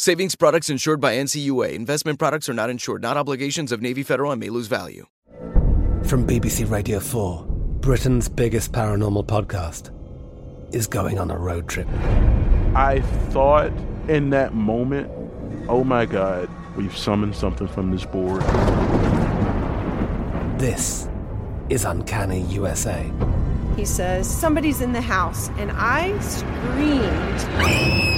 Savings products insured by NCUA. Investment products are not insured, not obligations of Navy Federal and may lose value. From BBC Radio 4, Britain's biggest paranormal podcast is going on a road trip. I thought in that moment, oh my God, we've summoned something from this board. This is Uncanny USA. He says, Somebody's in the house, and I screamed.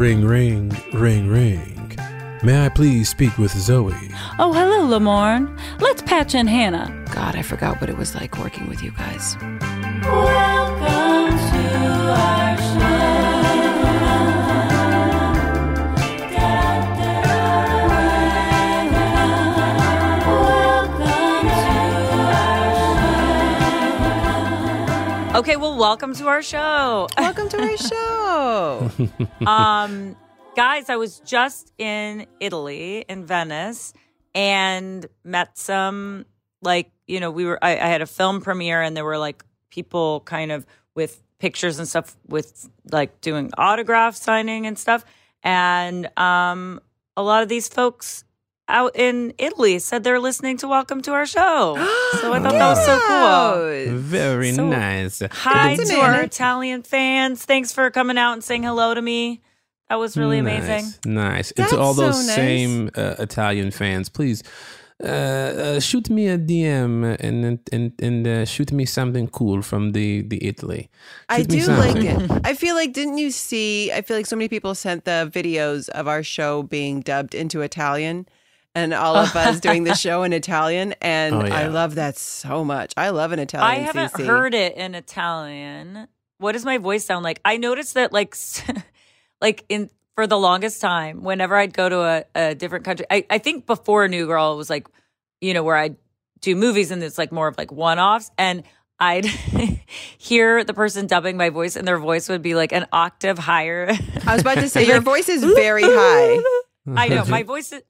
Ring, ring, ring, ring. May I please speak with Zoe? Oh, hello, Lamorne. Let's patch in Hannah. God, I forgot what it was like working with you guys. Okay, well, welcome to our show. Welcome to our show. um, guys, I was just in Italy, in Venice, and met some like you know we were. I, I had a film premiere, and there were like people kind of with pictures and stuff with like doing autograph signing and stuff, and um, a lot of these folks out in Italy said they're listening to Welcome to our show. so I thought that was so cool. Very So- nice. Hi to our. Italian fans. Thanks for coming out and saying hello to me. That was really amazing. Nice, nice. and to all those so nice. same uh, Italian fans, please uh, uh, shoot me a DM and and and uh, shoot me something cool from the the Italy. I Shoot me do like it. I feel like, didn't you see? I feel like so many people sent the videos of our show being dubbed into Italian and all of us doing the show in Italian. And Oh, yeah. I love that so much. I love an Italian. I haven't CC. heard it in Italian. What does my voice sound like? I noticed that like like in for the longest time, whenever I'd go to a, a different country, I, I think before New Girl it was like, you know, where I'd do movies and it's like more of like one offs and I'd hear the person dubbing my voice and their voice would be like an octave higher. I was about to say, your voice is very high. I know my voice is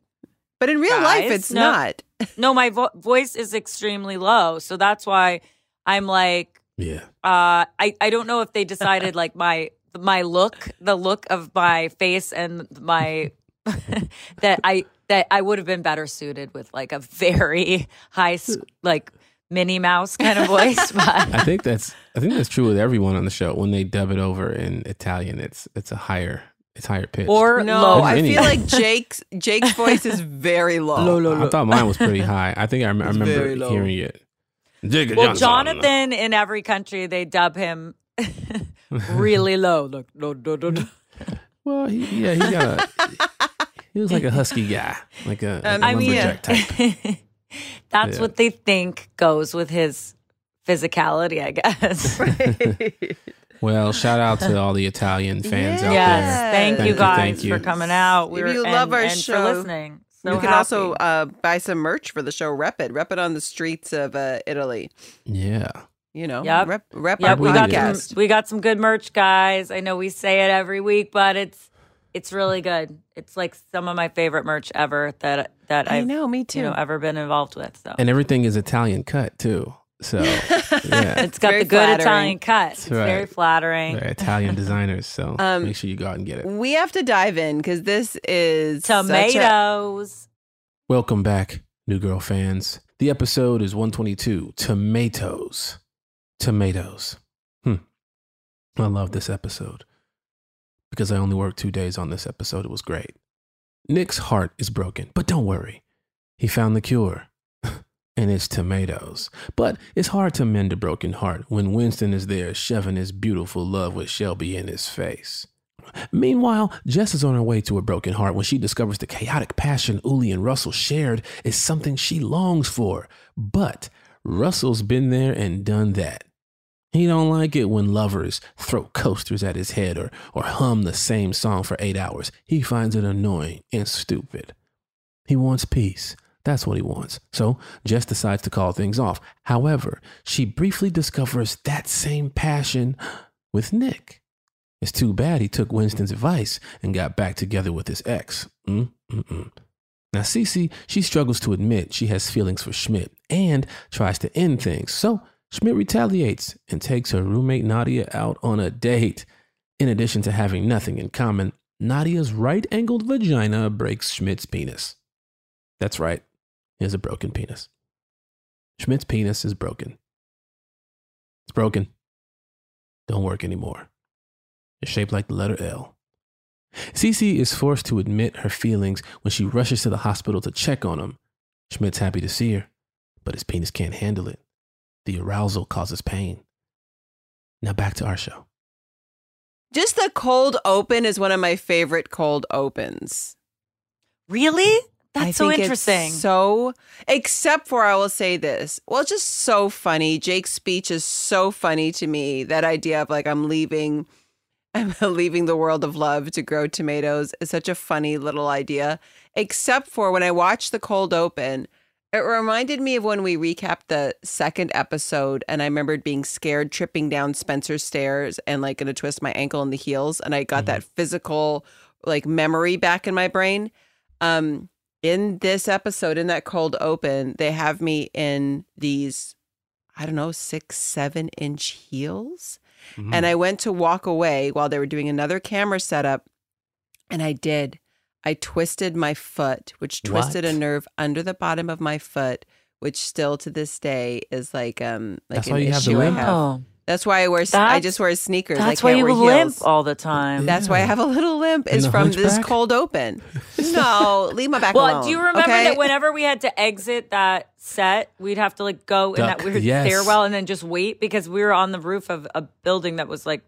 But in real life, it's no. not. no, my vo- voice is extremely low, so that's why I'm like, Yeah. uh, I I don't know if they decided like my my look, the look of my face, and my that I that I would have been better suited with like a very high like Minnie Mouse kind of voice, but I think that's I think that's true with everyone on the show. When they dub it over in Italian, it's it's a higher it's higher pitched. Or No, low. I feel like Jake's Jake's voice is very low. Low, low. I thought mine was pretty high. I think I, rem- I remember hearing it. Jigga Well, Johnson. Jonathan in every country they dub him really low. Like, no, no, no, no. Well, he, yeah, he got a. he was like a husky guy, like a, like a I mean, lumberjack type. that's Yeah. what they think goes with his physicality, I guess. Well, shout out to all the Italian fans out yes, there. thank, Thank you you, guys thank you. for coming out. We If were, you and, love our and show, for listening. So you can happy. also uh, buy some merch for the show. Rep it, rep it on the streets of uh, Italy. Yeah. You know, Yep. rep, rep Yep, our we got some we got some good merch, guys. I know we say it every week, but it's it's really good. It's like some of my favorite merch ever that that I I've know, me too. you know ever been involved with. So And everything is Italian cut too. So yeah, it's got very the good flattering. Italian cut. It's right. very flattering. They're Italian designers. So Um, make sure you go out and get it. we have to dive in because this is such a- Tomatoes. Welcome back, New Girl fans. The episode is 122 Tomatoes. Tomatoes. Hmm. I love this episode because I only worked two days on this episode. It was great. Nick's heart is broken, but don't worry. He found the cure, and it's tomatoes. But it's hard to mend a broken heart when Winston is there shoving his beautiful love with Shelby in his face. Meanwhile, Jess is on her way to a broken heart when she discovers the chaotic passion Uli and Russell shared is something she longs for. But Russell's been there and done that. He don't like it when lovers throw coasters at his head or, or hum the same song for eight hours. He finds it annoying and stupid. He wants peace. That's what he wants. So Jess decides to call things off. However, she briefly discovers that same passion with Nick. It's too bad he took Winston's advice and got back together with his ex. Mm-mm-mm. Now, Cece, she struggles to admit she has feelings for Schmidt and tries to end things. So Schmidt retaliates and takes her roommate Nadia out on a date. In addition to having nothing in common, Nadia's right angled vagina breaks Schmidt's penis. That's right, he has a broken penis. Schmidt's penis is broken. It's broken. Don't work anymore. It's shaped like the letter L. Cece is forced to admit her feelings when she rushes to the hospital to check on him. Schmidt's happy to see her, but his penis can't handle it. The arousal causes pain. Now back to our show. Just the cold open is one of my favorite cold opens. Really? That's I so interesting. so, except for I will say this. Well, it's just so funny. Jake's speech is so funny to me. That idea of like I'm leaving, I'm leaving the world of love to grow tomatoes is such a funny little idea. Except for when I watched the cold open, it reminded me of when we recapped the second episode, and I remembered being scared, tripping down Spencer's stairs, and like gonna twist my ankle in the heels, and I got that physical like memory back in my brain. Um, in this episode, in that cold open, they have me in these, I don't know, six, seven inch heels. Mm-hmm. And I went to walk away while they were doing another camera setup. And I did. I twisted my foot, which twisted a nerve under the bottom of my foot, which still to this day is like um like That's an why you have the issue I have. Oh. That's why I wear. I just wear sneakers. I That's can't why you wear limp heels. all the time. That's why I have a little limp. Is the from this cold open. No, leave my back well, alone. do you remember okay? that whenever we had to exit that set, we'd have to like go in that weird yes. stairwell and then just wait because we were on the roof of a building that was like,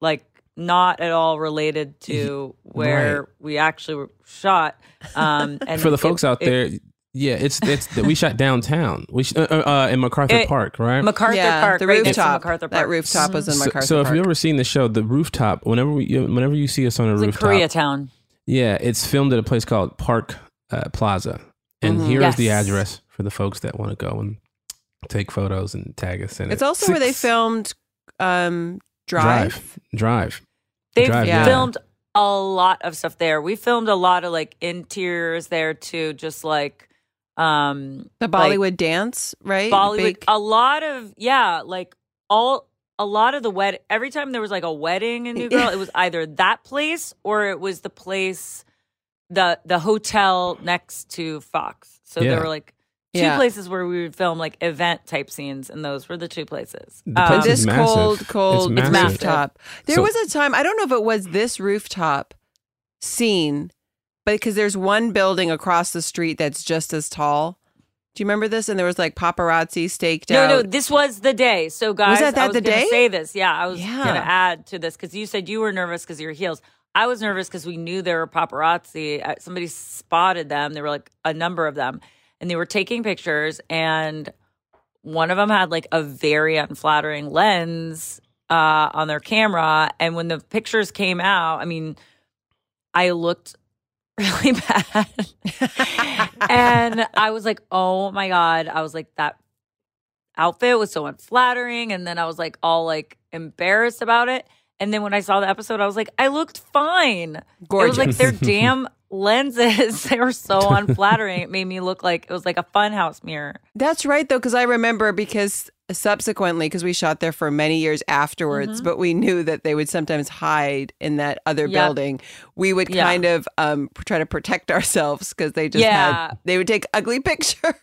like not at all related to where Right. we actually were shot. Um, and For the it- folks out it- there, yeah, it's it's we shot downtown. We sh- uh, uh, uh, in MacArthur It- Park, right? MacArthur yeah, Park, the right rooftop. MacArthur Park. That rooftop was in so, MacArthur so if you've ever seen the show, the rooftop, whenever we, you- whenever you see us on a It's in rooftop, Koreatown. yeah, it's filmed at a place called Park uh, Plaza, and Mhm. here is the address for the folks that want to go and take photos and tag us in it. It's also where they filmed um, Drive. Drive, Drive. They've Drive, yeah. filmed a lot of stuff there. We filmed a lot of like interiors there too, just like um The like, Bollywood dance, right? Bollywood. Big- A lot of yeah, like all a lot of the wed. Every time there was like a wedding in New Girl, it was either that place or it was the place, the the hotel next to Fox. So Yeah. there were like two Yeah. places where we would film like event type scenes, and those were the two places. The Um, this massive. cold, cold It's massive. rooftop. There So- was a time I don't know if it was this rooftop, scene, but because there's one building across the street that's just as tall. Do you remember this? And there was like paparazzi staked No, out. no, no, this was the day. So, guys, that- that I was the day? say this. Yeah, I was Yeah. going to add to this because you said you were nervous because of your heels. I was nervous because we knew there were paparazzi. Uh, Somebody spotted them. There were like a number of them, and they were taking pictures. And one of them had like a very unflattering lens uh, on their camera. And when the pictures came out, I mean, I looked really bad. and I was like, oh my God. I was like, that outfit was so unflattering. And then I was like, all like embarrassed about it. And then when I saw the episode, I was like, I looked fine. It was like their damn lenses. they were so unflattering. It made me look like it was like a funhouse mirror. That's right, though, because I remember because subsequently, because we shot there for many years afterwards, Mhm. but we knew that they would sometimes hide in that other Yep. building. We would Yeah. kind of um, try to protect ourselves because they just Yeah. had, they would take ugly pictures.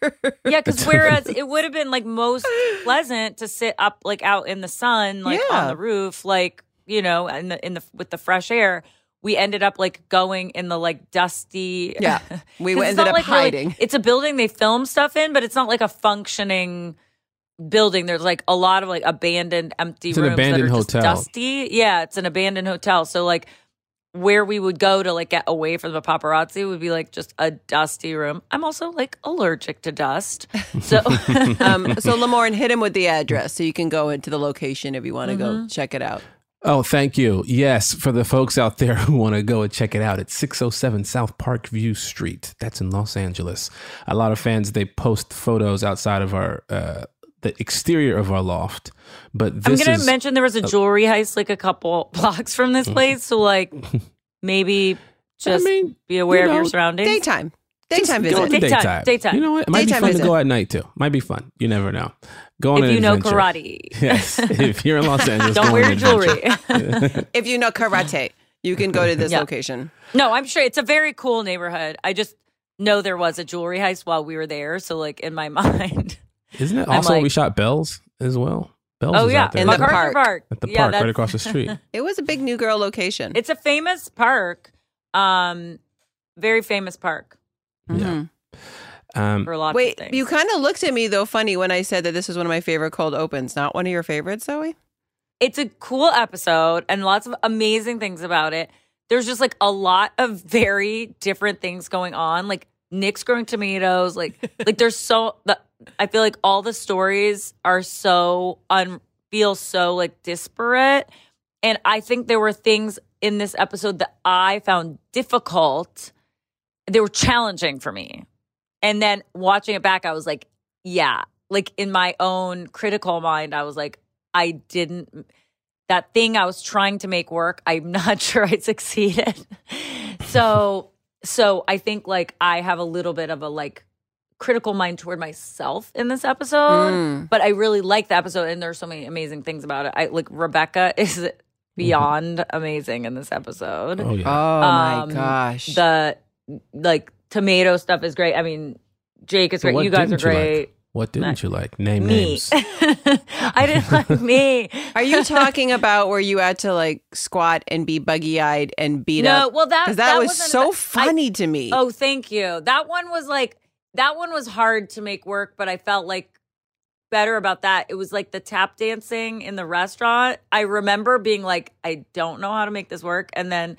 Yeah, because whereas it would have been like most pleasant to sit up like out in the sun, like Yeah. on the roof, like you know, in the in the with the fresh air. We ended up like going in the like dusty. Yeah. We ended up like, really- hiding. it's a building they film stuff in, but it's not like a functioning building. There's like a lot of like abandoned, empty It's an rooms abandoned that are just hotel. dusty. Yeah, it's an abandoned hotel. So like where we would go to like get away from the paparazzi would be like just a dusty room. I'm also like allergic to dust. So um, so Lamorne, hit him with the address so you can go into the location if you want to go Mm-hmm. check it out. Oh, thank you. Yes, for the folks out there who want to go and check it out, it's 607 South Parkview Street. That's in Los Angeles. A lot of fans they post photos outside of our uh, the exterior of our loft, but I'm gonna is mention there was a jewelry heist like a couple blocks from this mm. place. So like maybe just be aware you of your surroundings. Daytime. Daytime Go visit. Daytime, daytime. daytime. You know what? It might Daytime be fun visit. to go at night too. Might be fun. You never know. Go on If an you know karate. Yes, if you're in Los Angeles, Don't go on wear an jewelry. If you know karate, you can go to this Yeah. location. No, I'm sure it's a very cool neighborhood. I just know there was a jewelry heist while we were there. So like in my mind. Isn't it I'm also where we shot Bells as well? Bells Oh yeah. In the MacArthur park. Park. at the Yeah, park right across the street. It was a big new girl location. It's a famous park. Um very famous park Yeah. Um, for a lot Wait, of things. you kind of looked at me though funny when I said that this was one of my favorite cold opens. Not one of your favorites, Zoe? it's a cool episode and lots of amazing things about it. There's just like a lot of very different things going on. Like Nick's growing tomatoes. Like like there's so the I feel like all the stories are so un feel so like disparate. And I think there were things in this episode that I found difficult. They were challenging for me. And then watching it back, I was like, yeah. Like in my own critical mind, I was like, I didn't that thing I was trying to make work, I'm not sure I succeeded. so so I think like I have a little bit of a like critical mind toward myself in this episode. Mm. But I really like the episode and there's so many amazing things about it. I like Rebecca is beyond amazing in this episode. oh Oh yeah. my Um, gosh. The like tomato stuff is great. I mean, Jake is So great. You guys are didn't you like? great. What didn't you like? Name Me. names. I didn't like me. Are you talking about where you had to like squat and be buggy eyed and beat no, up? No, well that Because that, was so the- I- funny to me. Oh, thank you. That one was like that one was hard to make work, but I felt like better about that. It was like the tap dancing in the restaurant. I remember being like, I don't know how to make this work, and then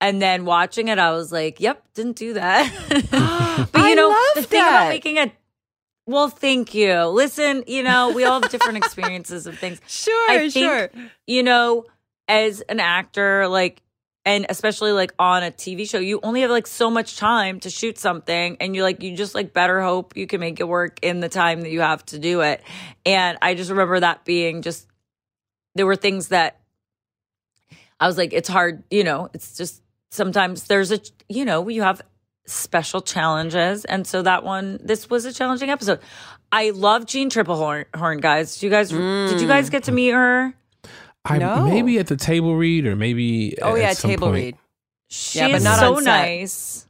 and then watching it, I was like, Yep, didn't do that. but you know, the thing about making a well, thank you. Listen, you know, we all have different experiences of things. sure, think, sure. you know, as an actor, like, and especially like on a TV show, you only have like so much time to shoot something, and you like, you just like better hope you can make it work in the time that you have to do it. And I just remember that being just, there were things that I was like, it's hard, you know, it's just sometimes there's a, you know, you have special challenges. And so that one, this was a challenging episode. I love Jeanne Tripplehorn, horn, guys. Do you guys, did you guys mm. get to meet her? I No. maybe at the table read or maybe Oh at yeah, some table point. read. She's Yeah, but not so nice.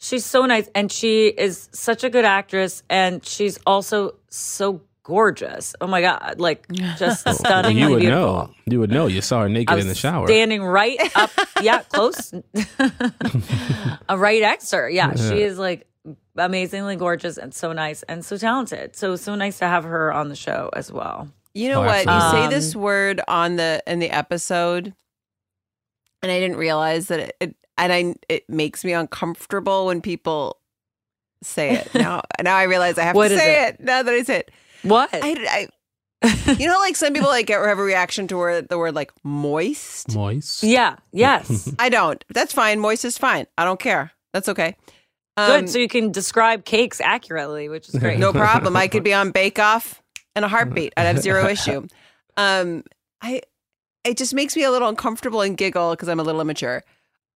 She's so nice. And she is such a good actress. And she's also so gorgeous. Oh my god, like just Well, stunningly you would beautiful. know. You would know. You saw her naked I was in the shower. standing right up, yeah, close, a right next to her. Yeah, Yeah. she is like amazingly gorgeous and so nice and so talented. So so nice to have her on the show as well. You know Oh, what? You say this word on the in the episode, and I didn't realize that it, it and I it makes me uncomfortable when people say it. Now now I realize I have What to say it? it? now that I say it. What? I, I you know, like some people like get have a reaction to word the word like moist. Moist. yeah. Yes. I don't. That's fine. Moist is fine. I don't care. That's okay. Um, Good. So you can describe cakes accurately, which is great. No problem. I could be on Bake Off in a heartbeat. I'd have zero issue. Um, I it just makes me a little uncomfortable and giggle because I'm a little immature.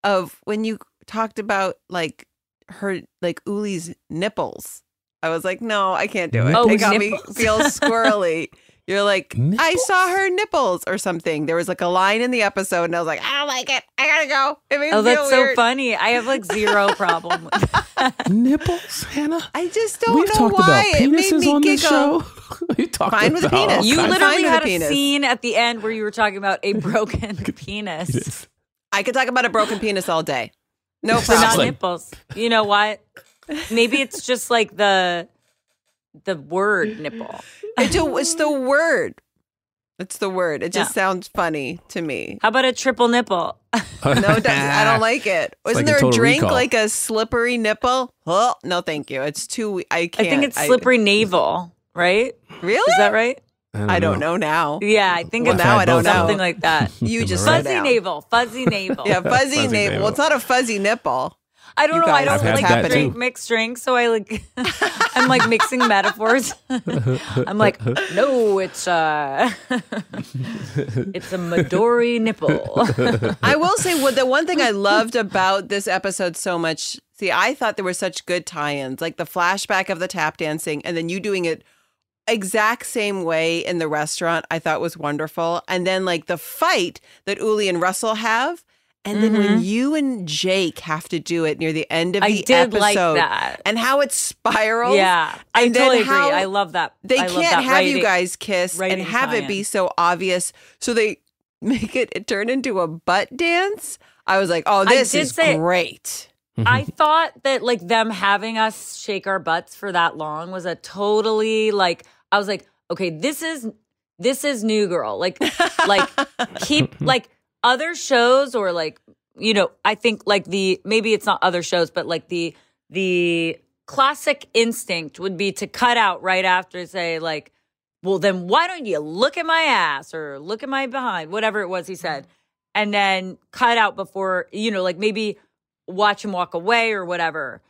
Of when you talked about like her like Uli's nipples, I was like, no, I can't do it. Oh, it got me feel squirrely. You're like, I saw her nipples or something. There was like a line in the episode, and I was like, I don't like it. I gotta go. It made me Oh, that's feel so weird. funny. I have like zero problem with that. Nipples, Hannah. I just don't We've know talked why about it made me on this giggle. show. we talked Fine with a penis. You I'm fine literally had a penis. scene at the end where you were talking about a broken penis. I could talk about a broken penis all day. No So not problem. nipples. You know what? Maybe it's just like the the word nipple. It's, a, it's the word. It's the word. It just Yeah. sounds funny to me. How about a triple nipple? No, it doesn't. I don't like it. It's Isn't like there a Total drink Recall. like a slippery nipple? Oh, no, thank you. It's too. I I can't. think it's slippery navel, right? really? Is that right? I don't know now. Yeah, I think Well, it's now I don't know. something like that. You just Fuzzy now. navel, fuzzy navel. Yeah, fuzzy, Fuzzy navel. navel. Well, it's not a fuzzy nipple. I don't You know. I don't I've like drink mixed drinks, so I like. I'm like mixing metaphors. I'm like, no, it's uh, it's a Midori nipple. I will say what the one thing I loved about this episode so much. See, I thought there were such good tie-ins, like the flashback of the tap dancing, and then you doing it exact same way in the restaurant. I thought was wonderful, and then like the fight that Uli and Russell have, and then when you and Jake have to do it near the end of Mm-hmm. I the did episode, like that. and how it spirals. Yeah, I and then totally agree. I love that. They I can't that have you guys kiss and writing have it be so obvious. So they make it, it turn into a butt dance. I was like, oh, I this did is say- great. I thought that like them having us shake our butts for that long was a totally like I was like, okay, this is this is new girl. Like like keep like other shows or like you know, I think like the maybe it's not other shows, but like the the classic instinct would be to cut out right after say like well then why don't you look at my ass or look at my behind whatever it was he mm-hmm. said and then cut out before you know like maybe watch him walk away or whatever.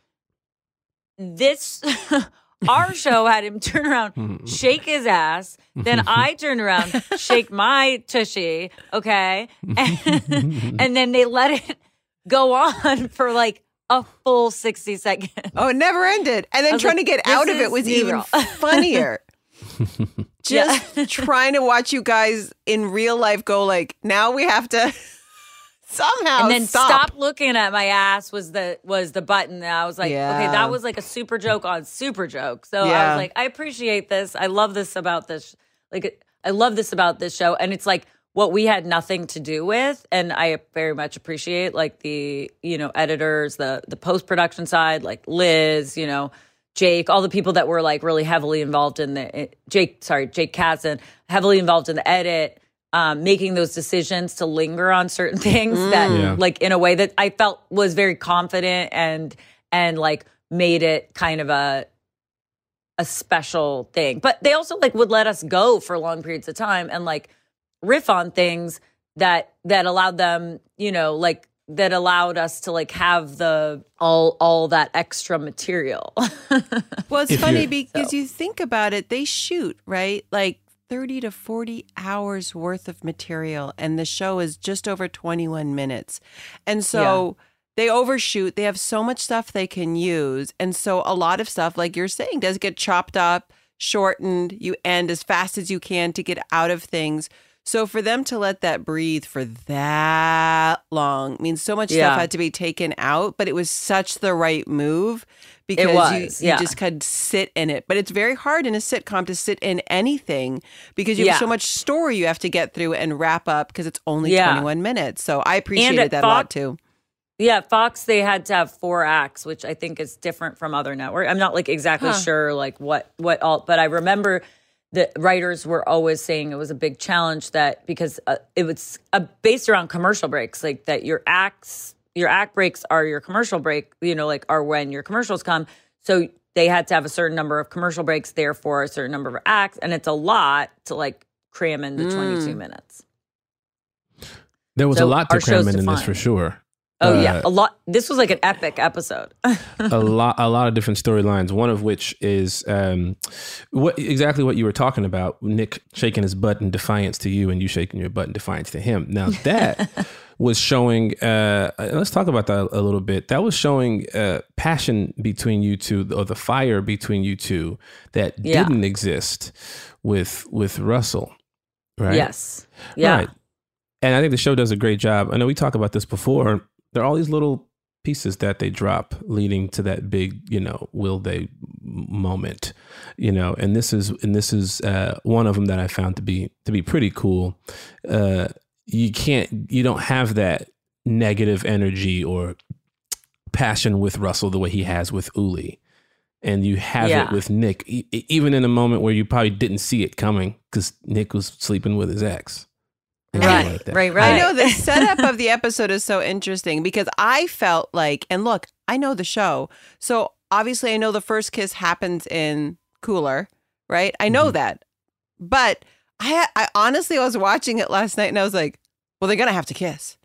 This our show had him turn around mm-hmm. shake his ass then i turn around shake my tushy okay and, and then they let it go on for like a full 60 seconds Oh, it never ended. And then trying like, to get out of it was new even girl. funnier. Yeah. Just trying to watch you guys in real life go like, now we have to somehow and then stop. stop. looking at my ass was the was the button and i was like okay that was like a super joke on super joke. So i was like i appreciate this. I love this about this like i love this about this show. And it's like what we had nothing to do with. And i very much appreciate like the you know editors the the post-production side like liz you know jake all the people that were like really heavily involved in the eh, jake sorry jake Kasdan, heavily involved in the edit um, making those decisions to linger on certain things that Yeah. like in a way that I felt was very confident and and like made it kind of a a special thing. But they also like would let us go for long periods of time and like riff on things that that allowed them, you know, like that allowed us to like have the all all that extra material. Well, it's If funny you're- because you think about it, they shoot, right? Like 30 to 40 hours worth of material, and the show is just over 21 minutes. And so they overshoot. They have so much stuff they can use. And so a lot of stuff, like you're saying, does get chopped up, shortened. You end as fast as you can to get out of things. So for them to let that breathe for that long means so much Yeah. stuff had to be taken out, but it was such the right move because was, you, you yeah. just could sit in it. But it's very hard in a sitcom to sit in anything because you have so much story you have to get through and wrap up because it's only Yeah. 21 minutes. So I appreciated at that a lot too. Yeah, Fox they had to have four acts, which I think is different from other networks. I'm not like exactly Huh. sure like what what all, but I remember the writers were always saying it was a big challenge that because uh, it was uh, based around commercial breaks, like that your acts your act breaks are your commercial break, you know, like are when your commercials come. So they had to have a certain number of commercial breaks, therefore a certain number of acts, and it's a lot to like cram into 22 minutes. There was So a lot to cram in, in this for sure. Oh Uh, yeah, a lot. This was like an epic episode. a lot a lot of different storylines one of which is um what exactly what you were talking about nick shaking his butt in defiance to you and you shaking your butt in defiance to him now that was showing uh let's talk about that a little bit that was showing uh passion between you two or the fire between you two that Yeah. didn't exist with with russell right Yes. Yeah. Right. And I think the show does a great job. I know we talked about this before. There are all these little pieces that they drop leading to that big, you know, will they moment, you know, and this is and this is uh, one of them that I found to be to be pretty cool. Uh, you can't, you don't have that negative energy or passion with Russell the way he has with Uli. And you have Yeah. it with Nick, e- even in a moment where you probably didn't see it coming because Nick was sleeping with his ex. Right, like right, right. I know the setup of the episode is so interesting because I felt like, and look, I know the show. So obviously, I know the first kiss happens in Cooler, right? I know mm-hmm. that. But I, I honestly, I was watching it last night and I was like, well, they're going to have to kiss.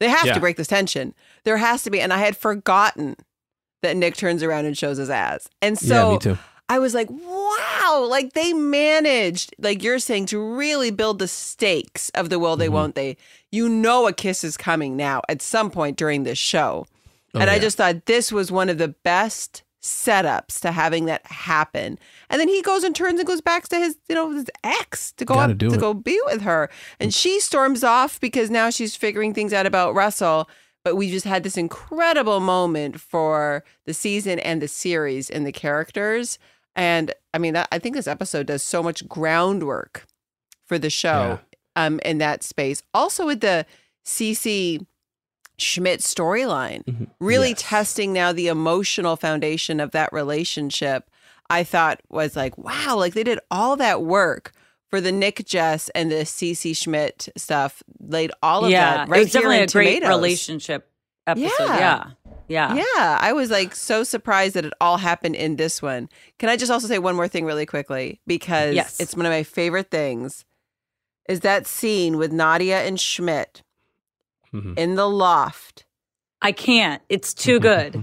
They have Yeah. to break this tension. There has to be. And I had forgotten that Nick turns around and shows his ass. And so yeah. I was like, wow, like they managed, like you're saying, to really build the stakes of the will they, Mm-hmm. won't they. You know, a kiss is coming now at some point during this show. Oh, and I just thought this was one of the best setups to having that happen. And then he goes and turns and goes back to his, you know, his ex to go up to it. go be with her. And she storms off because now she's figuring things out about Russell. But we just had this incredible moment for the season and the series and the characters. And I mean, that, I think this episode does so much groundwork for the show um, in that space. Also with the Cece Schmidt storyline, Mm-hmm. really Yes. testing now the emotional foundation of that relationship, I thought was like, wow, like they did all that work for the Nick Jess and the Cece Schmidt stuff, laid all of yeah, that right it was here definitely in a great Tomatoes. relationship episode. Yeah. Yeah. Yeah. Yeah, I was like so surprised that it all happened in this one. Can I just also say one more thing really quickly because Yes. it's one of my favorite things is that scene with Nadia and Schmidt Mhm. in the loft. I can't. It's too good.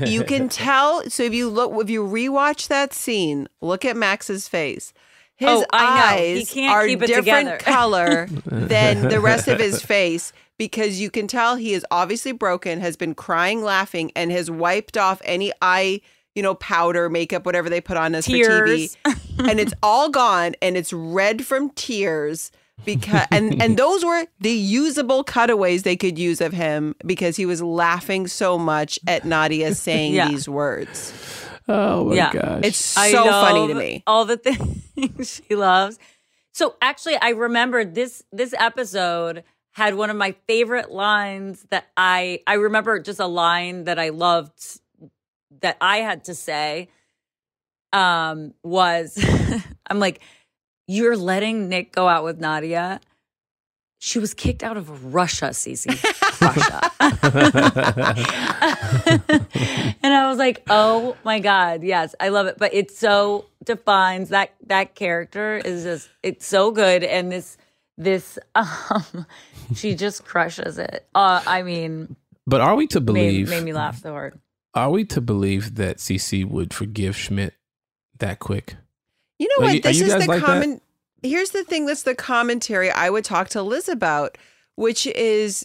You can tell. So if you look, if you rewatch that scene, look at Max's face. His Oh, He eyes can't are keep it different color than the rest of his face because you can tell he is obviously broken, has been crying, laughing, and has wiped off any eye, you know, powder, makeup, whatever they put on us Tears. for TV, and it's all gone, and it's red from tears because and and those were the usable cutaways they could use of him because he was laughing so much at Nadia saying Yeah. these words. oh my Yeah. gosh. It's so I funny to me. All the things she loves. So actually, I remembered this this episode had one of my favorite lines that I I remember just a line that I loved that I had to say um was I'm like you're letting Nick go out with Nadia. She was kicked out of Russia, Cece. Russia. and I was like, "Oh my god, yes, I love it." But it so defines that that character is just it's so good, and this this um, she just crushes it. Uh, I mean, but are we to made, believe? made me laugh so hard. Are we to believe that Cece would forgive Schmidt that quick? You know what? you- this is the like that? common. Here's the thing. That's the commentary I would talk to Liz about, which is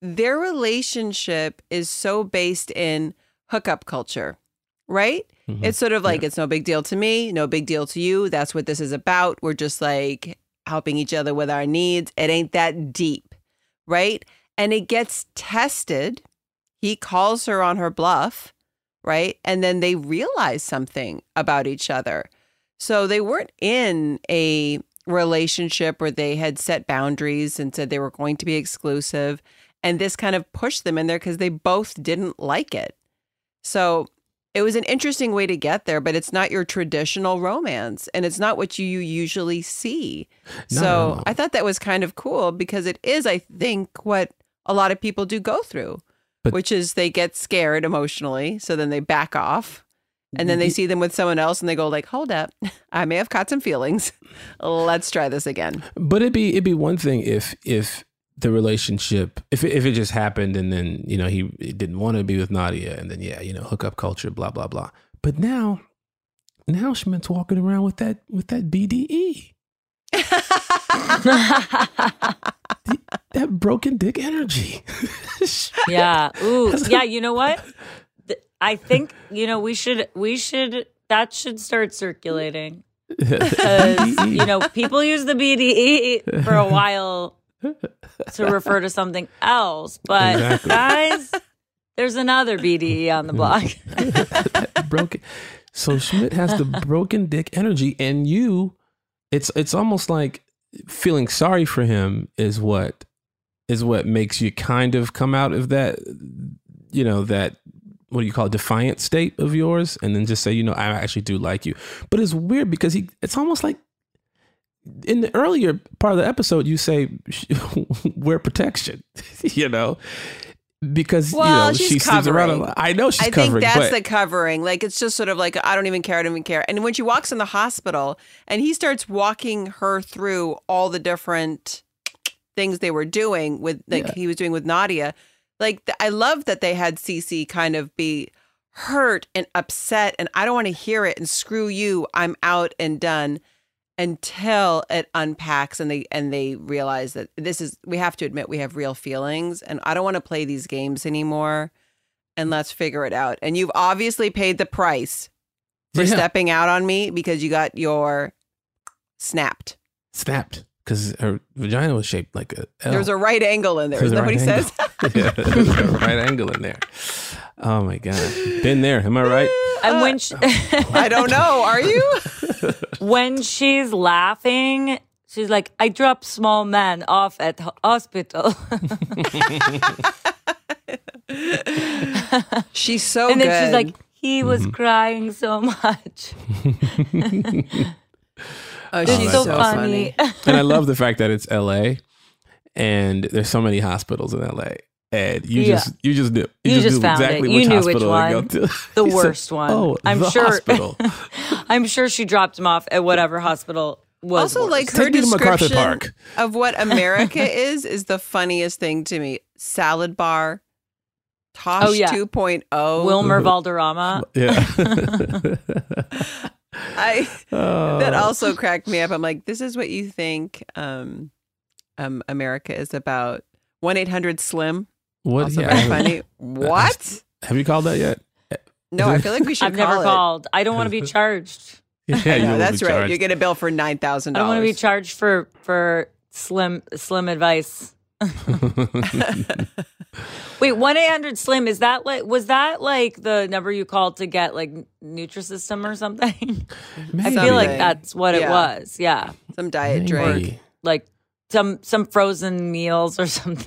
their relationship is so based in hookup culture, right? Mm-hmm. It's sort of like it's no big deal to me, no big deal to you. That's what this is about. We're just like helping each other with our needs. It ain't that deep, right? And it gets tested. He calls her on her bluff, right? And then they realize something about each other. So they weren't in a relationship where they had set boundaries and said they were going to be exclusive. And this kind of pushed them in there because they both didn't like it. So it was an interesting way to get there, but it's not your traditional romance and it's not what you usually see. No, so no, no. I thought that was kind of cool because it is, I think, what a lot of people do go through, But- which is they get scared emotionally. So then they back off and then they mm-hmm. see them with someone else and they go like, hold up, I may have caught some feelings. Let's try this again. But it'd be it'd be one thing if if the relationship if it, if it just happened and then you know he didn't want to be with Nadia and then yeah you know hookup culture blah blah blah. But now now Schmidt's walking around with that with that BDE that broken dick energy. yeah. Ooh. Yeah. You know what? I think you know we should we should that should start circulating because you know people use the BDE for a while to refer to something else, but Exactly. guys, there's another BDE on the block. broken. So Schmidt has the broken dick energy, and you, it's it's almost like feeling sorry for him is what is what makes you kind of come out of that, you know, that what do you call it, defiant state of yours, and then just say, you know, I actually do like you. But it's weird because he, it's almost like in the earlier part of the episode, you say wear protection, you know. Because Well, you know she sleeps around. a covering. lot. I know she's covering. I think that's but the covering. Like it's just sort of like I don't even care. I don't even care. And when she walks in the hospital and he starts walking her through all the different things they were doing with, like Yeah. he was doing with Nadia. Like th- I love that they had Cece kind of be hurt and upset, and I don't want to hear it. And screw you, I'm out and done. Until it unpacks and they and they realize that this is we have to admit we have real feelings and I don't want to play these games anymore and let's figure it out. And you've obviously paid the price for Yeah. stepping out on me because you got your snapped. snapped because her vagina was shaped like a L. There's a right angle in there. There's Isn't a what he right says? yeah, there's a right angle in there. Oh my god, been there. Am I right? and when she, I don't know. Are you? when she's laughing, she's like, "I drop small man off at ho- hospital." She's so and then good. she's like, "He was Mm-hmm. crying so much." Oh, It's she's so, so funny. funny. and I love the fact that it's L.A. and there's so many hospitals in L.A. And you Yeah. just you just knew You just knew found it. exactly You which knew which hospital to go one. to. The You said, worst one. Oh, I'm the sure. hospital. I'm sure she dropped him off at whatever hospital was. also, worse. like her Take me to MacArthur description Park. of what America is is the funniest thing to me. Salad bar, oh, Tosh Oh, yeah. 2.0. Wilmer mm-hmm. Valderrama. yeah. I Oh. that also cracked me up. I'm like, this is what you think um, um, America is about. One eight hundred Slim. What? Also yeah, very I haven't- funny. What? Have you called that yet? No, I feel like we should. I've never it. called. I don't want to be charged. Yeah, I you know, that's right. charged. You get a bill for nine thousand I don't want to be charged for for slim slim advice. Wait, one eight hundred slim is that like was that like the number you called to get like Nutrisystem or something? I feel like that's what it was. Yeah, Some diet drink. Like some some frozen meals or something.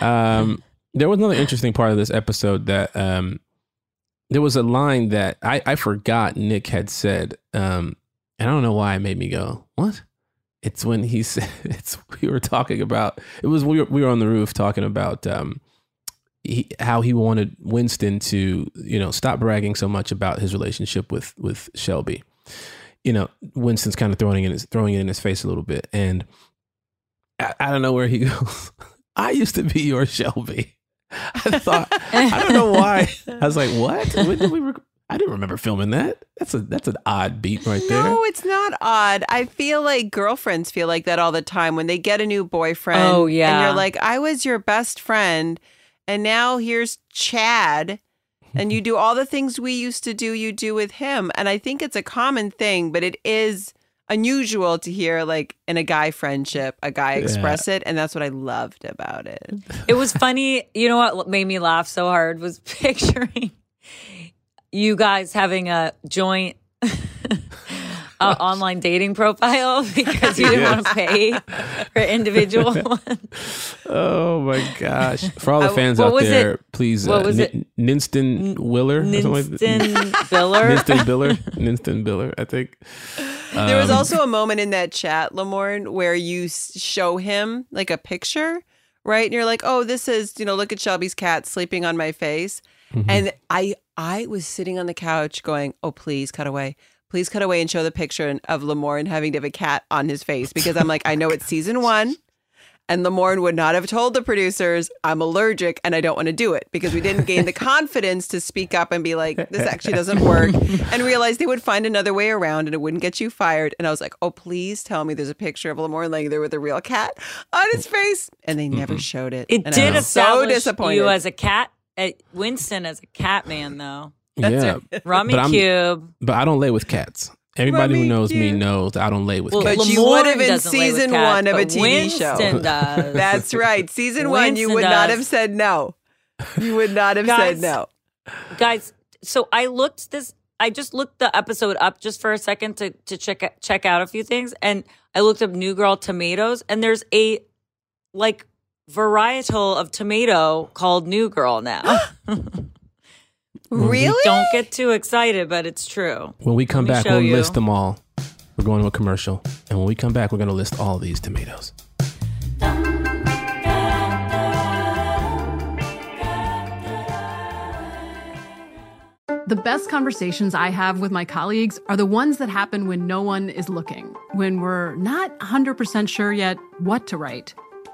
Um, there was another interesting part of this episode that um, there was a line that I, I forgot Nick had said, um, and I don't know why it made me go, "What?" It's when he said, "It's we were talking about." It was we were, we were on the roof talking about um, he, how he wanted Winston to you know stop bragging so much about his relationship with with Shelby. You know, Winston's kind of throwing it in his, throwing it in his face a little bit, and I, I don't know where he goes. I used to be your Shelby. I thought I don't know why. I was like, what? When did we? Rec- I didn't remember filming that. That's a that's an odd beat right there. No, it's not odd. I feel like girlfriends feel like that all the time when they get a new boyfriend. Oh, yeah, And yeah. you're like, I was your best friend, and now here's Chad, and you do all the things we used to do, you do with him. And I think it's a common thing, but it is unusual to hear like in a guy friendship a guy express it and that's what i loved about it It was funny. You know what made me laugh so hard was picturing you guys having a joint uh, online dating profile because you didn't want to pay for individual ones. Oh my gosh! For all the Uh, fans what out there, it? please, What uh, was Nin- Ninston Willer, or something like that. Ninston Biller? Ninston Biller, Ninston Biller. I think there was Um, also a moment in that chat lamorne where you show him like a picture right and you're like oh this is you know look at shelby's cat sleeping on my face Mm-hmm. and i i was sitting on the couch going oh please cut away please cut away and show the picture of lamorne having to have a cat on his face because i'm like i know it's season one and Lamorne would not have told the producers, I'm allergic and I don't want to do it because we didn't gain the confidence to speak up and be like, this actually doesn't work. And realize they would find another way around and it wouldn't get you fired. And I was like, oh, please tell me there's a picture of Lamorne laying there with a real cat on his face. And they never showed it. It and did I was so establish disappointed. you as a cat, uh, Winston as a cat man, though. yeah, Rummy But I'm- Cube. But I don't lay with cats. Everybody who Rummy knows me knows I don't lay with Well, cats. but you would have in doesn't lay with season cats, one of a but TV show. Winston does. That's right. Season one, you Winston would not have said no. You would not have Guys, said no. guys so i looked this i just looked the episode up just for a second to, to check check out a few things and i looked up new girl tomatoes and there's a like varietal of tomato called new girl now Really? don't get too excited but it's true when we come back, we'll you. list them all. We're going to a commercial, and when we come back, we're going to list all these tomatoes. The best conversations I have with my colleagues are the ones that happen when no one is looking, when we're not 100% sure yet what to write.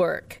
Work.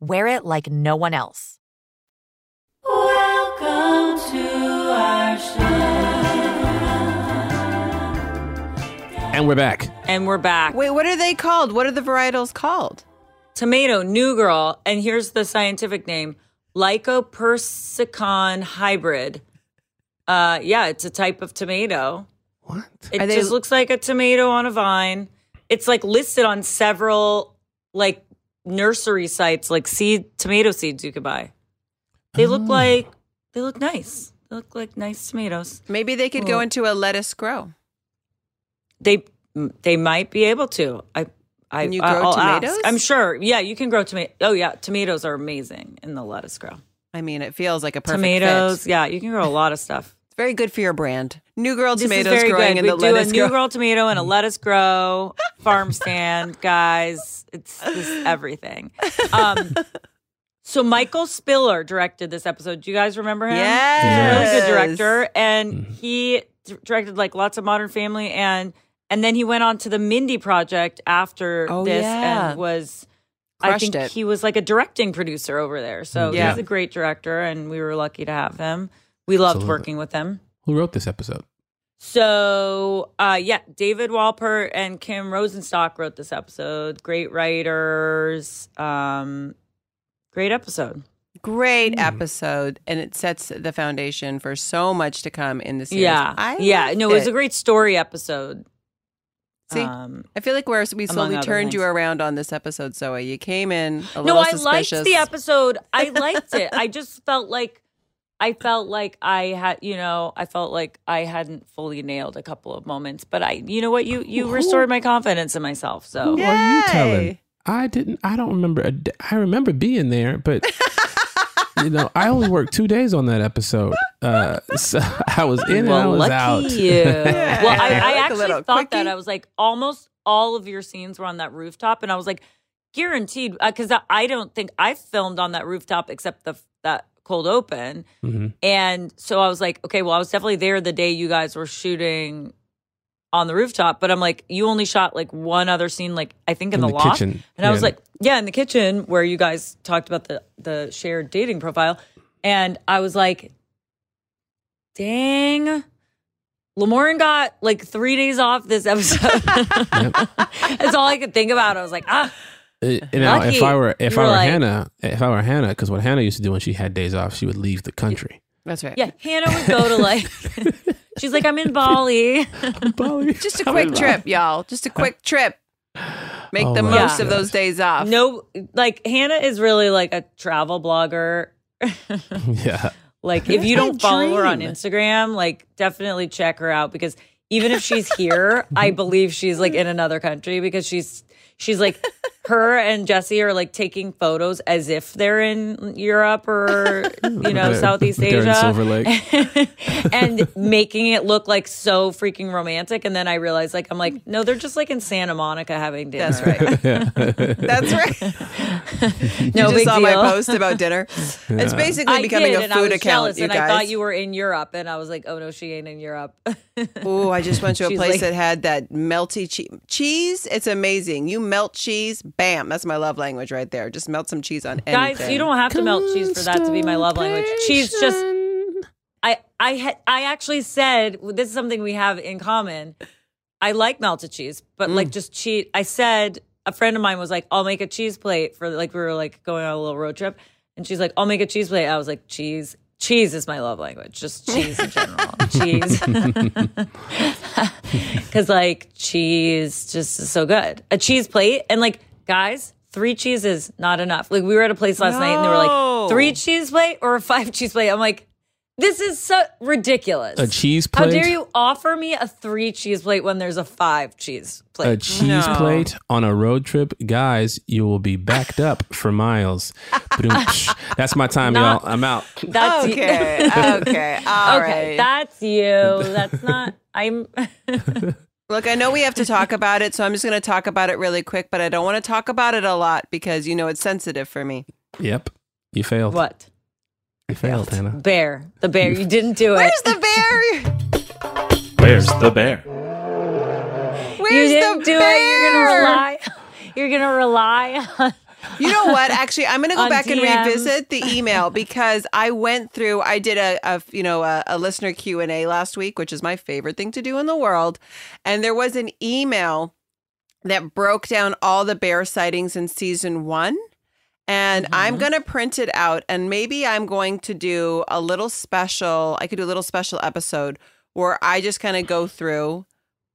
wear it like no one else. Welcome to our show. And we're back. and we're back Wait, what are they called? What are the varietals called? tomato new girl and here's the scientific name lycopersicon hybrid uh yeah it's a type of tomato what it Are they- just looks like a tomato on a vine it's like listed on several like nursery sites like seed tomato seeds you could buy They look Oh. like they look nice. They look like nice tomatoes. Maybe they could go into a lettuce grow. They they might be able to. I I Can you grow I'll ask. tomatoes? I'm sure. Yeah, you can grow tomato. Oh yeah, tomatoes are amazing in the lettuce grow. I mean, it feels like a perfect tomatoes. fit. Yeah, you can grow a lot of stuff. It's very good for your brand. New Girl This tomatoes is very growing good. in we the do a lettuce new grow. girl tomato and a mm. lettuce grow farm stand, guys. It's this everything. Um, so Michael Spiller directed this episode. Do you guys remember him? He's a really good director, and mm-hmm. he d- directed like lots of Modern Family, and and then he went on to the Mindy Project after Oh, this, yeah. and was. I think it. he was like a directing producer over there. So mm-hmm. Yeah. he's a great director, and we were lucky to have him. We loved Absolutely. working with them. Who wrote this episode? So, uh, yeah, David Walpert and Kim Rosenstock wrote this episode. Great writers. Um, great episode. Great episode, and it sets the foundation for so much to come in the series. Yeah, I yeah. No, it was it. a great story episode. See, Um, I feel like we're, we slowly other turned you around on this episode, Zooey. You came in a little no, I suspicious. liked the episode. I liked it. I just felt like I felt like I had, you know, I felt like I hadn't fully nailed a couple of moments. But I, you know what, you you restored my confidence in myself. So Who are you telling? I didn't. I don't remember. a d- I remember being there, but you know, I only worked two days on that episode. Uh, so I was in and I was lucky out. you. well, I, I actually little thought that. I was like almost all of your scenes were on that rooftop, and I was like guaranteed because I, I don't think I filmed on that rooftop except the that cold open. Mhm. And so I was like, okay, well, I was definitely there the day you guys were shooting on the rooftop, but I'm like, you only shot like one other scene, like I think in, In the, the loft. kitchen. And I was like, yeah, in the kitchen where you guys talked about the the shared dating profile. And I was like, dang. Lamorne got like three days off this episode. That's all I could think about. I was like, ah, Uh, you know, if I were if You I were were like- Hannah, if I were Hannah, because what Hannah used to do when she had days off, she would leave the country. That's right. yeah. Hannah would go to like, she's like, I'm in Bali. Bali. Just a quick trip, y'all. Just a quick trip. Make Oh the my most of God. those days off. No, like Hannah is really like a travel blogger. yeah. Like if you don't follow her on dream. Instagram, like definitely check her out because even if she's here, I believe she's like in another country because she's she's like her and Jesse are like taking photos as if they're in Europe or you know They're- Southeast they're in Asia, Silver Lake. and making it look like so freaking romantic. And then I realized like I'm like no, they're just like in Santa Monica having dinner. That's right. That's right. No you just big saw my post about dinner. It's basically I becoming did, a and food I was account, jealous, and. I thought you were in Europe, and I was like, "Oh no, she ain't in Europe." oh, I just went to a She's place like- that had that melty cheese. Cheese, it's amazing. You melt cheese, bam. That's my love language right there. Just melt some cheese on anything. Guys, you don't have to melt cheese for that to be my love language. Cheese just I I had I actually said this is something we have in common. I like melted cheese, but Mm. like just cheese. I said a friend of mine was like, "I'll make a cheese plate for like we were like going on a little road trip," and she's like, "I'll make a cheese plate." I was like, "Cheese." Cheese is my love language, just cheese in general. cheese. Because, like, cheese just is so good. A cheese plate, and like, guys, three cheeses, not enough. Like, we were at a place last night and they were like, three cheese plate or a five cheese plate? I'm like, this is so ridiculous. A cheese plate. How dare you offer me a three cheese plate when there's a five cheese plate? A cheese plate on a road trip, guys, you will be backed up for miles. That's my time, Not- y'all. I'm out. That's you. Okay, okay, all okay, right. that's you. That's not. I'm. Look, I know we have to talk about it, so I'm just going to talk about it really quick, but I don't want to talk about it a lot because, you know, it's sensitive for me. Yep. You failed. what? You failed, Hannah. Bear. The bear. You didn't do it. Where's the bear? Where's the bear? Where's you didn't the do bear? it. You're gonna rely. You're gonna rely on. You know what? Actually, I'm going to go On back and revisit the email because I went through. I did a, a you know a, a listener Q and A last week, which is my favorite thing to do in the world. And there was an email that broke down all the bear sightings in season one. And I'm going to print it out, and maybe I'm going to do a little special. I could do a little special episode where I just kind of go through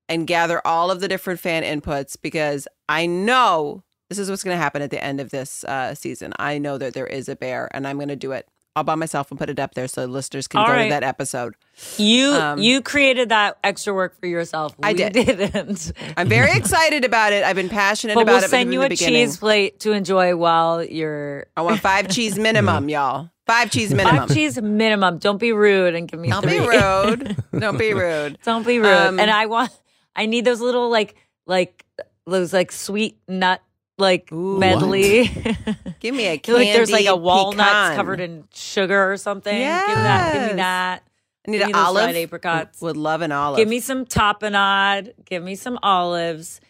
and gather all of the different fan inputs because I know this is what's going to happen at the end of this uh, season. I know that there is a bear, and I'm going to do it all by myself and put it up there so listeners can All go right. to that episode. You Um, you created that extra work for yourself. I We did. Didn't. I'm very excited about it. I've been passionate but about we'll it send you a beginning. cheese plate to enjoy while you're. I want five cheese minimum, y'all. Five cheese minimum. Five cheese minimum. Don't be rude and give me Don't three. be rude. Don't be rude. Don't be rude. Um, and I want. I need those little like like those like sweet nut like medley. Give me a feel like there's like a candied walnuts pecan. covered in sugar or something. Give me that. Give me that. I need Give an me those olive. fried apricots. Would love an olive. Give me some tapenade. Give me some olives.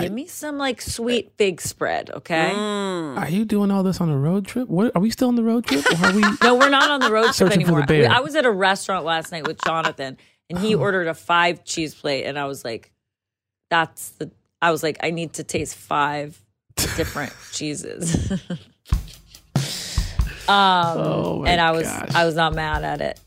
Give me some like sweet fig spread, okay? Mm. Are you doing all this on a road trip? What are we still on the road trip? Or are we? No, we're not on the road trip Searching for the anymore. bear. I was at a restaurant last night with Jonathan, and he ordered a five cheese plate, and I was like, "That's the." I was like, "I need to taste five different cheeses." um, Oh my and I was gosh. I was not mad at it.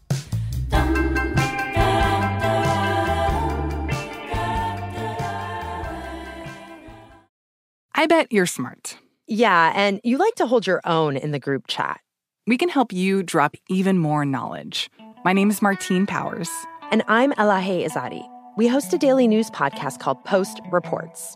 I bet you're smart. Yeah, and you like to hold your own in the group chat. We can help you drop even more knowledge. My name is Martine Powers. And I'm Elahe Izadi. We host a daily news podcast called Post Reports.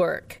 work.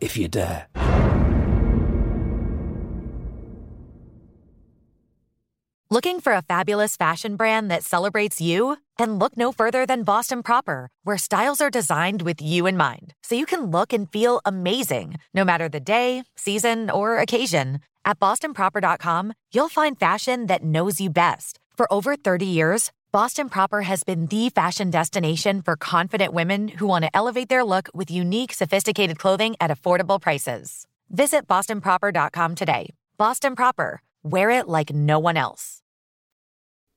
if you dare. Looking for a fabulous fashion brand that celebrates you? Then look no further than Boston Proper, where styles are designed with you in mind, so you can look and feel amazing no matter the day, season, or occasion. At bostonproper.com, you'll find fashion that knows you best. For over 30 years, Boston Proper has been the fashion destination for confident women who want to elevate their look with unique, sophisticated clothing at affordable prices. Visit bostonproper.com today. Boston Proper, wear it like no one else.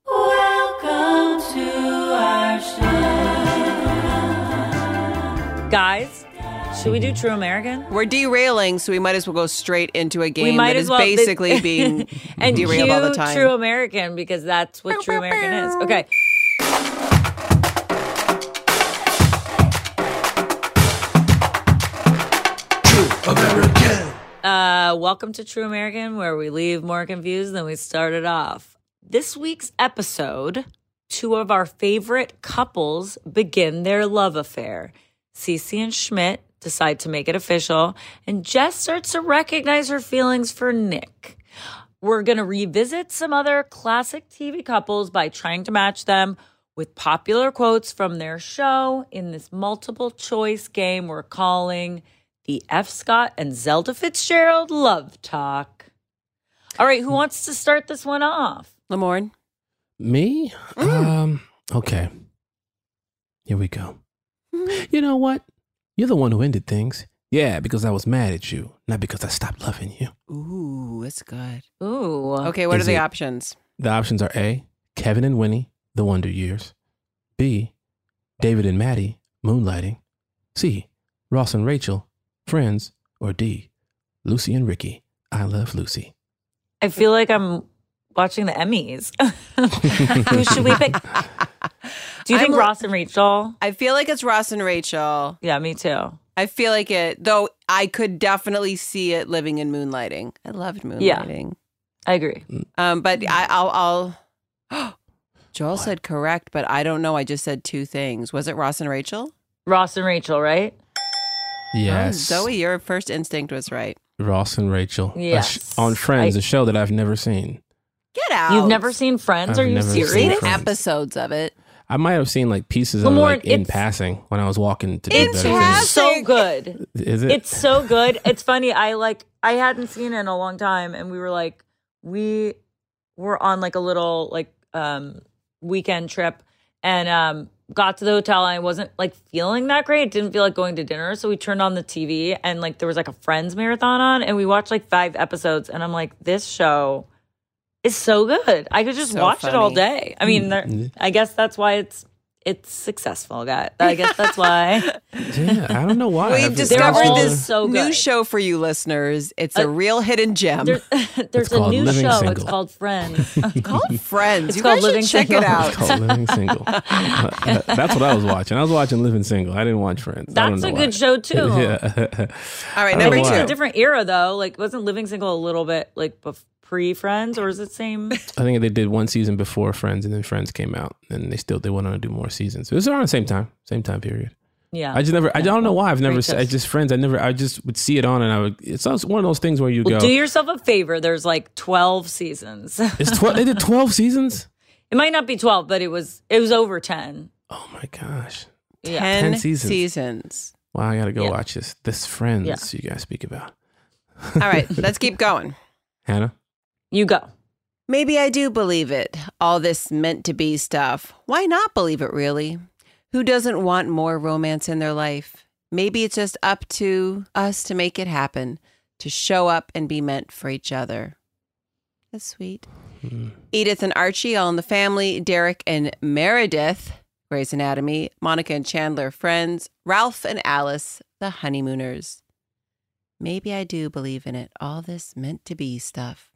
Welcome to our show. Guys, should we do True American? We're derailing, so we might as well go straight into a game we might that as is well basically being and derailed cue all the time. True American because that's what True American is. Okay. Uh, welcome to True American, where we leave more confused than we started off. This week's episode, two of our favorite couples begin their love affair. Cece and Schmidt decide to make it official, and Jess starts to recognize her feelings for Nick. We're going to revisit some other classic TV couples by trying to match them with popular quotes from their show in this multiple choice game we're calling the F. Scott and Zelda Fitzgerald Love Talk. All right, who wants to start this one off? Lamorne. Me? Um, okay. Here we go. You know what? You're the one who ended things. Yeah, because I was mad at you, not because I stopped loving you. Ooh, it's good. Ooh. Okay, what Is are the it- options? The options are A, Kevin and Winnie, The Wonder Years. B, David and Maddie, Moonlighting. C, Ross and Rachel, Friends. Or D, Lucy and Ricky, I Love Lucy. I feel like I'm watching the Emmys. Who should we pick? Do you think I'm- Ross and Rachel? I feel like it's Ross and Rachel. Yeah, me too. I feel like it, though I could definitely see it living in moonlighting. I loved Yeah. moonlighting. I agree. Um, but I, I'll, I'll. Joelle said correct, but I don't know. I just said two things. Was it Ross and Rachel? Ross and Rachel, right? Yes. Oh, Zooey, your first instinct was right. Ross and Rachel. A sh- Yes. on Friends, I- a show that I've never seen. Get out. You've never seen Friends? I've Are you never seen serious? Episodes of it. I might have seen like pieces of it, like in passing when I was walking to do It's better things. so good. Is it? It's so good. It's funny. I like I hadn't seen it in a long time and we were like we were on like a little like um weekend trip and um got to the hotel and I wasn't like feeling that great. Didn't feel like going to dinner. So we turned on the TV and like there was like a friends marathon on and we watched like five episodes and I'm like, this show is so good. I could just So watch it all day. I mean, there, I guess that's why it's it's successful, guy. I guess that's why. yeah, I don't know why. We've discovered this so new show for you listeners. It's a Uh, real hidden gem. There- there's a new Living show. It's called Friends. It's called Friends. It's you called guys should Living check Single. it out. It's called Living Single. That's what I was watching. I was watching Living Single. I didn't watch Friends. I don't That's a know good why. show too. yeah. All right, I don't number two. It's a different era though. Like, wasn't Living Single a little bit like pre Friends, or is it same? I think they did one season before Friends, and then Friends came out, and they still they went on to do more seasons. It was around the same time, same time period. Yeah. I just never. I don't know why I've never. Great I just Friends. I never. I just would see it on, and I would. It's also one of those things where you Well, go. do yourself a favor. There's like 12 seasons. it's twelve. they did twelve seasons. it might not be 12, but it was it was over 10. Oh my gosh! Yeah. Ten, 10 seasons. seasons. Wow, I gotta go Yeah. watch this. This Friends Yeah. you guys speak about. All right, let's keep going. Hannah. You go. Maybe I do believe it. All this meant to be stuff. Why not believe it, really? Who doesn't want more romance in their life? Maybe it's just up to us to make it happen, to show up and be meant for each other. That's sweet. Hmm. Edith and Archie, All in the Family, Derek and Meredith, Grey's Anatomy, Monica and Chandler, Friends, Ralph and Alice, The Honeymooners. Maybe I do believe in it. All this meant to be stuff.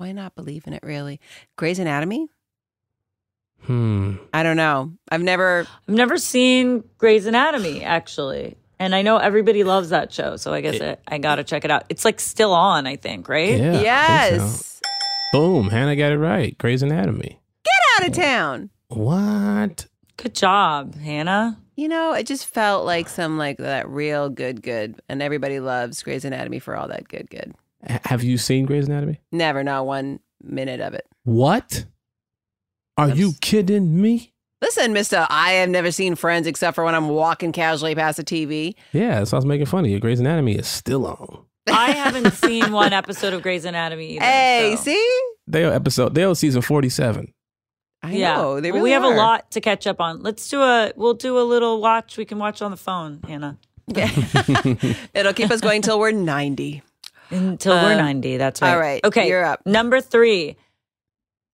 Why not believe in it, really? Grey's Anatomy? Hmm. I don't know. I've never. I've never seen Grey's Anatomy actually. And I know everybody loves that show, so I guess I, I got to check it out. It's like still on, I think, right? Yeah. I think yes. so. Boom. Hannah got it right. Grey's Anatomy. Get out of town. What? Good job, Hannah. You know, it just felt like some like that real good, good, and everybody loves Grey's Anatomy for all that good, good. H- have you seen Grey's Anatomy? Never, not one minute of it. What? Are you kidding me? Listen, Mister, I have never seen Friends except for when I'm walking casually past the TV. Yeah, that's why I was making fun of you. Grey's Anatomy is still on. I haven't seen one episode of Grey's Anatomy either. Hey, so- see? They are episode. They are season forty-seven. I yeah. know they Well, really we have are. a lot to catch up on. Let's do a. We'll do a little watch. We can watch on the phone, Hannah. Yeah. It'll keep us going till we're ninety. Until we're Um, 90. That's right. all right, Okay. you're up. Number three.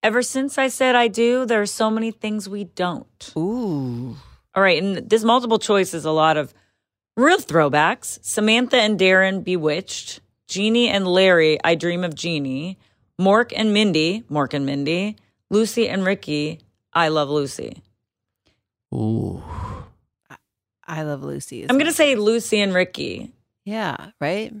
Ever since I said I do, there are so many things we don't. Ooh. All right. And this multiple choice is a lot of real throwbacks Samantha and Darrin, Bewitched. Jeannie and Larry, I Dream of Jeannie. Mork and Mindy, Mork and Mindy. Lucy and Ricky, I Love Lucy. Ooh. I love Lucy. I'm going to say Lucy and Ricky. Yeah, right?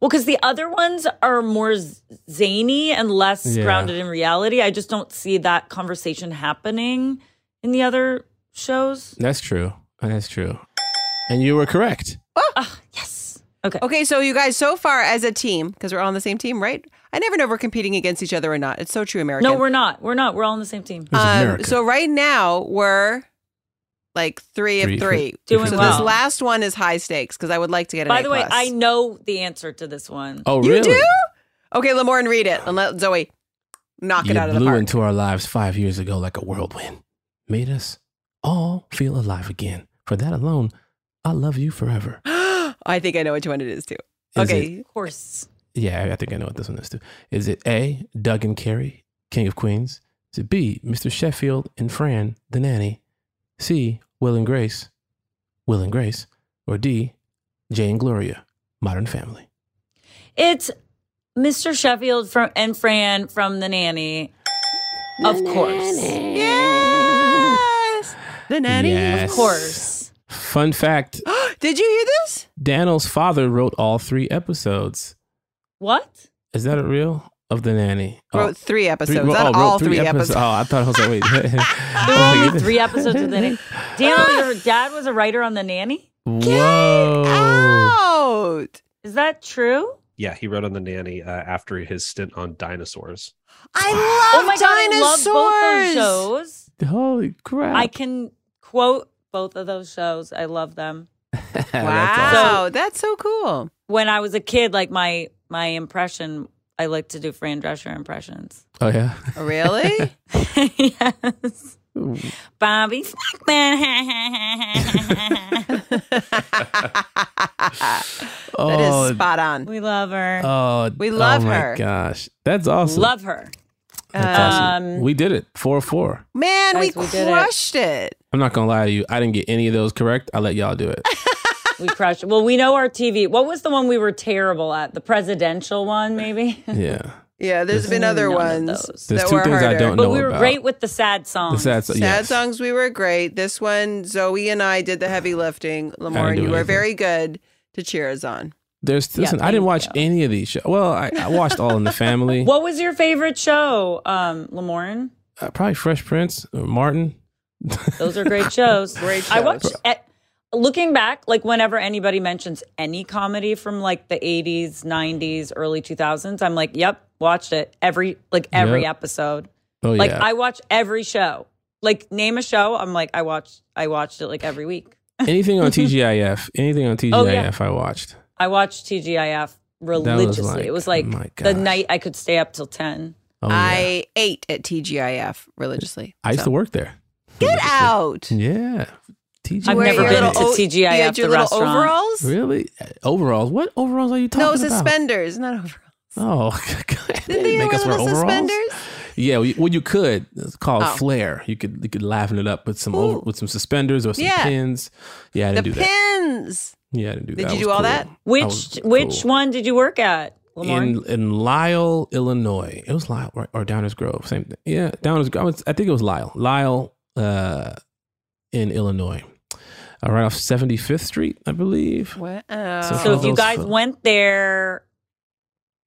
Well, because the other ones are more z- zany and less Yeah. grounded in reality. I just don't see that conversation happening in the other shows. That's true. That's true. And you were correct. Oh yes. Okay. Okay, so you guys, so far as a team, because we're all on the same team, right? I never know if we're competing against each other or not. It's so true, American. No, we're not. We're not. We're all on the same team. Um, so right now we're like three of Three. three. Doing so well. this last one is high stakes because I would like to get an By A the way. I know the answer to this one. Oh, you really? do? Okay, Lamorne, read it and let Zooey knock you it out of the park. blew park. into our lives five years ago like a whirlwind, made us all feel alive again. For that alone, I love you forever. I think I know which one it is too. Is okay, Of course. Yeah, I think I know what this one is too. Is it A, Doug and Carrie, King of Queens? Is it B, Mr. Sheffield and Fran, the nanny? C, Will and Grace, Will and Grace? Or D, Jay and Gloria, Modern Family? It's Mr. Sheffield from and Fran from The Nanny. Of course. Yes. The nanny. Yes. Of course. Fun fact Did you hear this? Daniel's father wrote all three episodes. What? Is that a real? Of the nanny. Oh. Wrote three episodes, Three- not wrote all three episodes. Oh, I thought I was like, wait. There were only three episodes of The Nanny. Daniel, your dad was a writer on The Nanny? Whoa. Out. Is that true? Yeah, he wrote on the nanny uh, after his stint on dinosaurs. I love oh my god, I love both dinosaurs. those shows. Holy crap. I can quote both of those shows. I love them. Wow, that's so cool. When I was a kid, like my my impression, I like to do Fran Drescher impressions. Oh, yeah. Really? yes. Bobby that Oh, is spot on. We love her. Oh, We love oh my her. gosh. That's awesome. Love her. That's awesome. Um, We did it. Four or four. Man, we, Guys, we did it. crushed it. I'm not gonna lie to you. I didn't get any of those correct. I'll let y'all do it. We crushed. Well, we know our TV. What was the one we were terrible at? The presidential one, maybe. Yeah. Yeah, there's been other ones those. There's that two were things I harder. don't But know we were about. great with the sad The songs. sad, Sad yes. songs, we were great. This one, Zooey and I did the heavy lifting. Lamar, do you were very good to cheer us on. There's Yeah, listen. I didn't watch you. any of these shows. Well, I, I watched All in the Family. What was your favorite show, um, Lamorne? Uh, probably Fresh Prince or Martin. Those are great shows. Great shows. I watched. At, looking back, like whenever anybody mentions any comedy from like the '80s, '90s, early 2000s, I'm like, "Yep, watched it every like every Yep. episode." Oh like yeah. I watch every show. Like name a show, I'm like I watched. I watched it like every week. anything on TGIF. Anything on TGIF. Oh, yeah. I watched. I watched TGIF religiously. like- it was like the night I could stay up till ten. Oh, yeah. I ate at TGIF religiously. I used to work there. Get out. Yeah. TGIF. I've never been to o- TGIF, You your the little restaurant. overalls? Really? Overalls? What overalls are you talking No, about? No, suspenders, not overalls. Oh, God. Didn't they make us wear overalls. suspenders? Yeah, well, you, could. It's called Oh. flair. You could you could liven it up with some over, with some suspenders or some Yeah. pins. Yeah, I The didn't do that. pins. Yeah, I didn't do Did that. Did you do was all that? Which was which cool. one did you work at, Lamar? in in Lisle, Illinois. It was Lisle or, or Downers Grove, same thing. Yeah, Downers Grove. I, was- I think it was Lisle. Lisle, uh, in Illinois, uh, right off Seventy Fifth Street, I believe. Wow. So so if you guys fo- went there,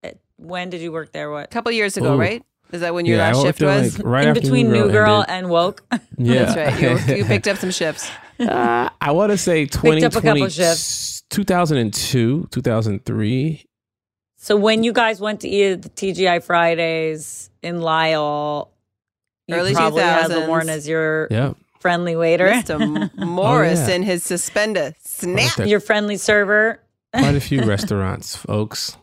uh, when did you work there? What? A couple years ago, Ooh. right? Is that when your Yeah, last shift was? like, right in between New ended. Girl and Woke. Yeah, That's right. You, you picked up some shifts. Uh, I want to say up a couple 2020, shifts. 2002, 2003. so when you guys went to eat at the TGI Fridays in Lisle, you Early probably had 2000s. Lamorne as your Yeah. Friendly waiter, Mr. Morris Oh, yeah. and his suspender. Snap. Right your friendly server. Quite a few restaurants, folks.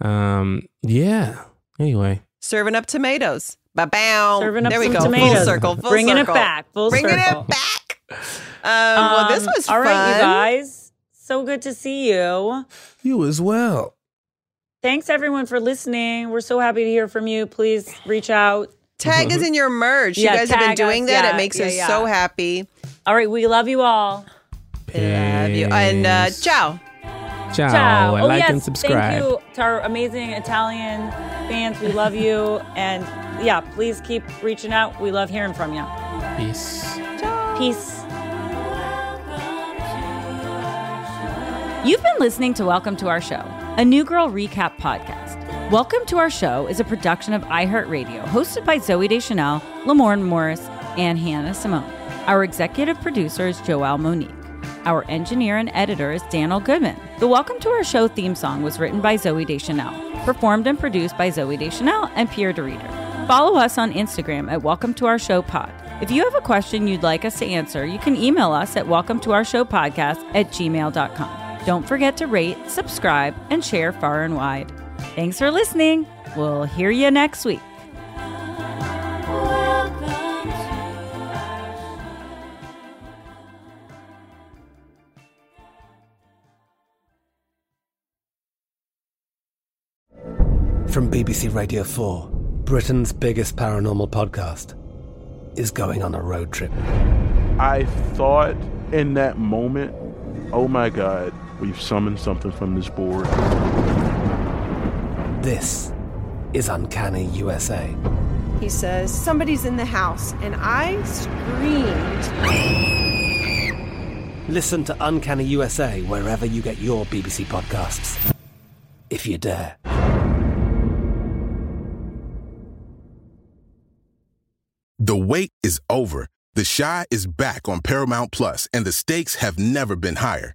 Um, yeah. Anyway, Serving up tomatoes. Ba bow. Serving up there we go. tomatoes. Full circle. Full Bringing circle. it back. Full Bringing circle. it back. Um, well, this Um, was all fun. right, you guys. So good to see you. you as well. Thanks everyone for listening. We're so happy to hear from you. Please reach out. Tag us in your merch. Yeah, you guys have been doing us. that. Yeah, it makes yeah, us yeah. so happy. All right, we love you all. Love you. And uh, ciao. Ciao. Ciao. And oh like yes, and subscribe. thank you to our amazing Italian fans. We love you, and yeah, please keep reaching out. We love hearing from you. Peace. Peace. You've been listening to Welcome to Our Show, a New Girl recap podcast. Welcome to Our Show is a production of iHeartRadio, hosted by Zooey Deschanel, Lamorne Morris, and Hannah Simone. Our executive producer is Joelle Monique. Our engineer and editor is Daniel Goodman. The Welcome to Our Show theme song was written by Zooey Deschanel, performed and produced by Zooey Deschanel and Pierre de Reeder. Follow us on Instagram at Welcome to Our Show Pod. If you have a question you'd like us to answer, you can email us at welcome to our show podcast at gmail.com. Don't forget to rate, subscribe, and share far and wide. Thanks for listening. We'll hear you next week. From BBC Radio 4, Britain's biggest paranormal podcast is going on a road trip. I thought in that moment, oh my God, we've summoned something from this board. This is Uncanny USA. He says, Somebody's in the house. And I screamed. Listen to Uncanny USA wherever you get your BBC podcasts, if you dare. The wait is over. The Chi is back on Paramount Plus, and the stakes have never been higher.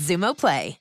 Xumo Play.